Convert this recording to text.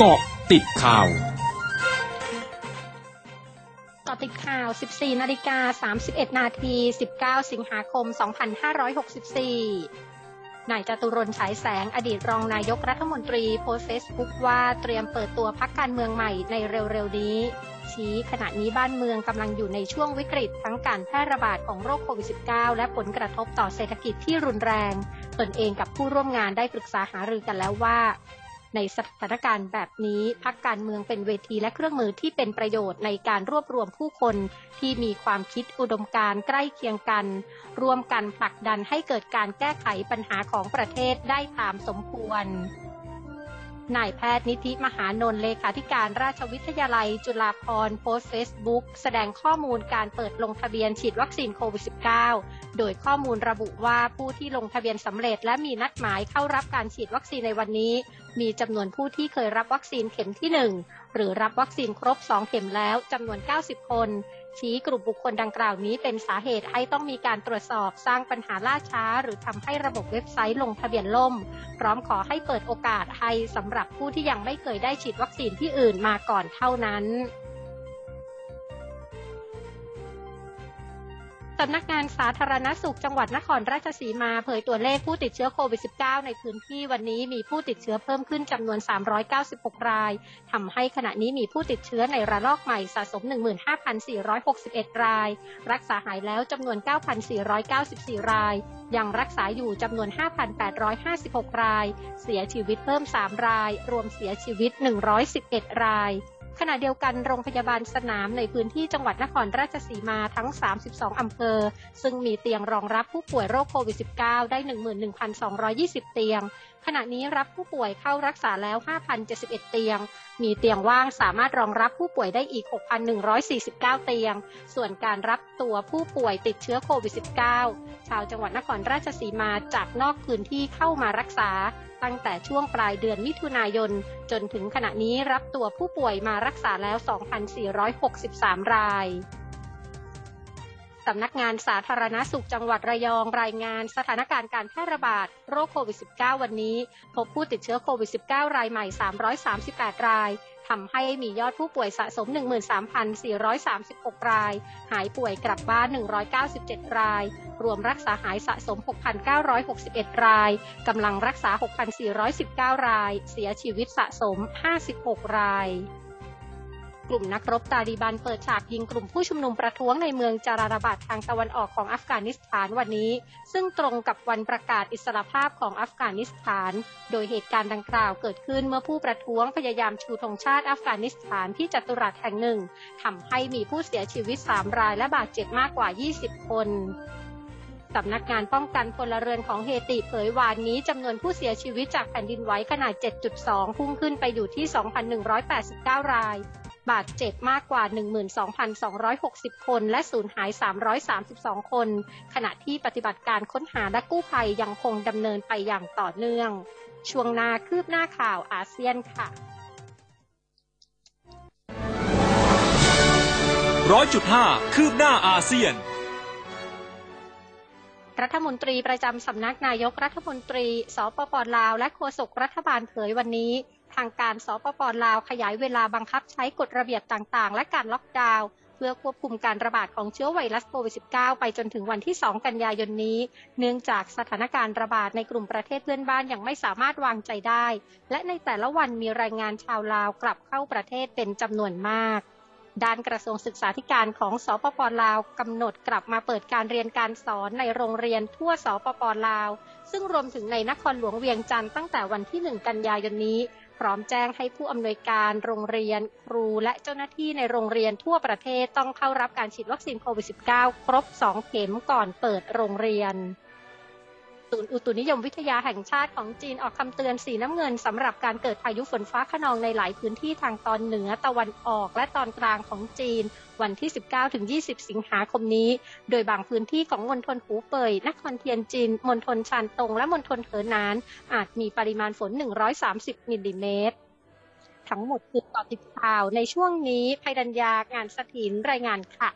เกาะติดข่าวต่อติดข่าว 14 นาฬิกา 31 นาที 19 สิงหาคม 2564นายจตุรนฉายแสงอดีตรองนายกรัฐมนตรีโพสเฟซบุ๊กว่าเตรียมเปิดตัวพักการเมืองใหม่ในเร็วๆนี้ ชี้ขณะนี้บ้านเมืองกำลังอยู่ในช่วงวิกฤต ทั้งการแพร่ระบาดของโรคโควิด -19 และผลกระทบต่อเศรษฐกิจที่รุนแรง ตนเองกับผู้ร่วมงานได้ปรึกษาหารือกันแล้วว่า ในสถานการณ์แบบนี้พรรคการเมืองเป็นเวทีและเครื่องมือที่เป็นประโยชน์ในการรวบรวมผู้คนที่มีความคิดอุดมการณ์ใกล้เคียงกันรวมกันผลักดันให้เกิดการแก้ไขปัญหาของประเทศได้ตามสมควรนายแพทย์นิธิมหานนท์เลขาธิการราชวิทยาลัย จุฬาภรณ์โพสต์เฟซบุ๊กแสดงข้อมูลการเปิดลงทะเบียนฉีดวัคซีนโควิด -19 โดยข้อมูลระบุว่าผู้ที่ลงทะเบียนสำเร็จและมีนัดหมายเข้ารับการฉีดวัคซีนในวันนี้ มีจำนวนผู้ที่เคยรับวัคซีนเข็มที่ 1 หรือรับวัคซีนครบ 2 เข็มแล้วจำนวน 90 คน ชี้กลุ่มบุคคลดังกล่าวนี้เป็นสาเหตุให้ต้องมีการตรวจสอบสร้างปัญหาล่าช้า หรือทำให้ระบบเว็บไซต์ลงทะเบียนล่ม พร้อมขอให้เปิดโอกาสให้สำหรับผู้ที่ยังไม่เคยได้ฉีดวัคซีนที่อื่นมาก่อนเท่านั้น สำนักงานสาธารณสุขจังหวัดนครราชสีมาเผยตัวเลขผู้ติดเชื้อโควิด -19 ในพื้นที่วันนี้มีผู้ติดเชื้อเพิ่มขึ้นจำนวน 396 ราย ทำให้ขณะนี้มีผู้ติดเชื้อในระลอกใหม่สะสม 15,461 ราย รักษาหายแล้วจำนวน 9,494 ราย ยังรักษาอยู่จำนวน 5,856 ราย เสียชีวิตเพิ่ม 3 ราย รวมเสียชีวิต 111 ราย ขณะเดียวกันโรงพยาบาลสนามในพื้นที่จังหวัดนครราชสีมาทั้ง 32 อำเภอ ซึ่งมีเตียงรองรับผู้ป่วยโรคโควิด -19 ได้ 11,220 เตียง ขณะนี้รับผู้ป่วยเข้ารักษาแล้ว 5,071 เตียง มีเตียงว่างสามารถรองรับผู้ป่วยได้อีก 6,149 เตียง ส่วนการรับตัวผู้ป่วยติดเชื้อโควิด -19 ชาวจังหวัดนครราชสีมาจากนอกพื้นที่เข้ามารักษา ตั้งแต่ช่วงปลายเดือนมิถุนายน จนถึงขณะนี้รับตัวผู้ป่วยมารักษาแล้ว 2,463 ราย สำนักงานสาธารณสุขจังหวัดระยองรายงานสถานการณ์การแพร่ระบาดโรคโควิด -19 วันนี้ พบผู้ติดเชื้อโควิด -19 รายใหม่ 338 รายทำให้มียอดผู้ป่วยสะสม 13,436 ราย หายป่วยกลับบ้าน 197 ราย รวมรักษาหายสะสม 6,961 ราย กำลังรักษา 6,419 ราย เสียชีวิตสะสม 56 ราย กลุ่มนักรบตาลีบันเปิดฉากยิงกลุ่มผู้ชุมนุมประท้วงในเมืองจาราราบัดทางตะวันออกของอัฟกานิสถานวันนี้ ซึ่งตรงกับวันประกาศอิสรภาพของอัฟกานิสถาน โดยเหตุการณ์ดังกล่าวเกิดขึ้นเมื่อผู้ประท้วงพยายามชูธงชาติอัฟกานิสถานที่จัตุรัสแห่งหนึ่งทำให้มีผู้เสียชีวิต 3 รายและบาดเจ็บมากกว่า 20 คนสำนักงานป้องกันพลเรือนของเฮติเผยวานนี้จำนวนผู้เสียชีวิตจากแผ่นดินไหวขนาด 7.2 พุ่งขึ้นไปอยู่ที่ 2,189 ราย บาดเจ็บมากกว่า 12,260 คน และสูญหาย 332 คน ขณะที่ปฏิบัติการค้นหาและกู้ภัยยังคงดำเนินไปอย่างต่อเนื่อง ช่วงหน้าคืบหน้าข่าวอาเซียนค่ะ ร้อยจุดห้าคืบหน้าอาเซียนรัฐมนตรีประจำสำนักนายกรัฐมนตรี สปปลาว และโฆษกรัฐบาลเผยวันนี้ ทางการสปปลาวขยายเวลาบังคับใช้กฎระเบียบต่างๆ และการล็อกดาวน์เพื่อควบคุมการระบาดของเชื้อไวรัสโควิด -19 ไปจนถึงวันที่ 2 กันยายนนี้ เนื่องจากสถานการณ์ระบาดในกลุ่มประเทศเพื่อนบ้านยังไม่สามารถวางใจได้ และในแต่ละวันมีรายงานชาวลาวกลับเข้าประเทศเป็นจำนวนมาก ด้านกระทรวงศึกษาธิการของสปปลาวกำหนดกลับมาเปิดการเรียนการสอนในโรงเรียนทั่วสปปลาว ซึ่งรวมถึงในนครหลวงเวียงจันทร์ตั้งแต่วันที่ 1 กันยายนนี้ พร้อมแจ้งให้ผู้อำนวยการโรงเรียน ครูและเจ้าหน้าที่ในโรงเรียนทั่วประเทศต้องเข้ารับการฉีดวัคซีนโควิด -19 ครบ 2 เข็มก่อนเปิดโรงเรียน ศูนย์อุตุนิยมวิทยาแห่งชาติของจีนออกคำเตือนสีน้ำเงินสำหรับการเกิดพายุฝนฟ้าขนองในหลายพื้นที่ทางตอนเหนือตะวันออกและตอนกลางของจีน วันที่ 19-20 สิงหาคมนี้ โดยบางพื้นที่ของมณฑลหูเป่ยนครเทียนจินมณฑลชานตง และมณฑลเหอหนาน อาจมีปริมาณฝน 130มิลลิเมตรทั้งหมดคือต่อติดข่าวในช่วงนี้ภัยดัญญางานสถินรายงานค่ะ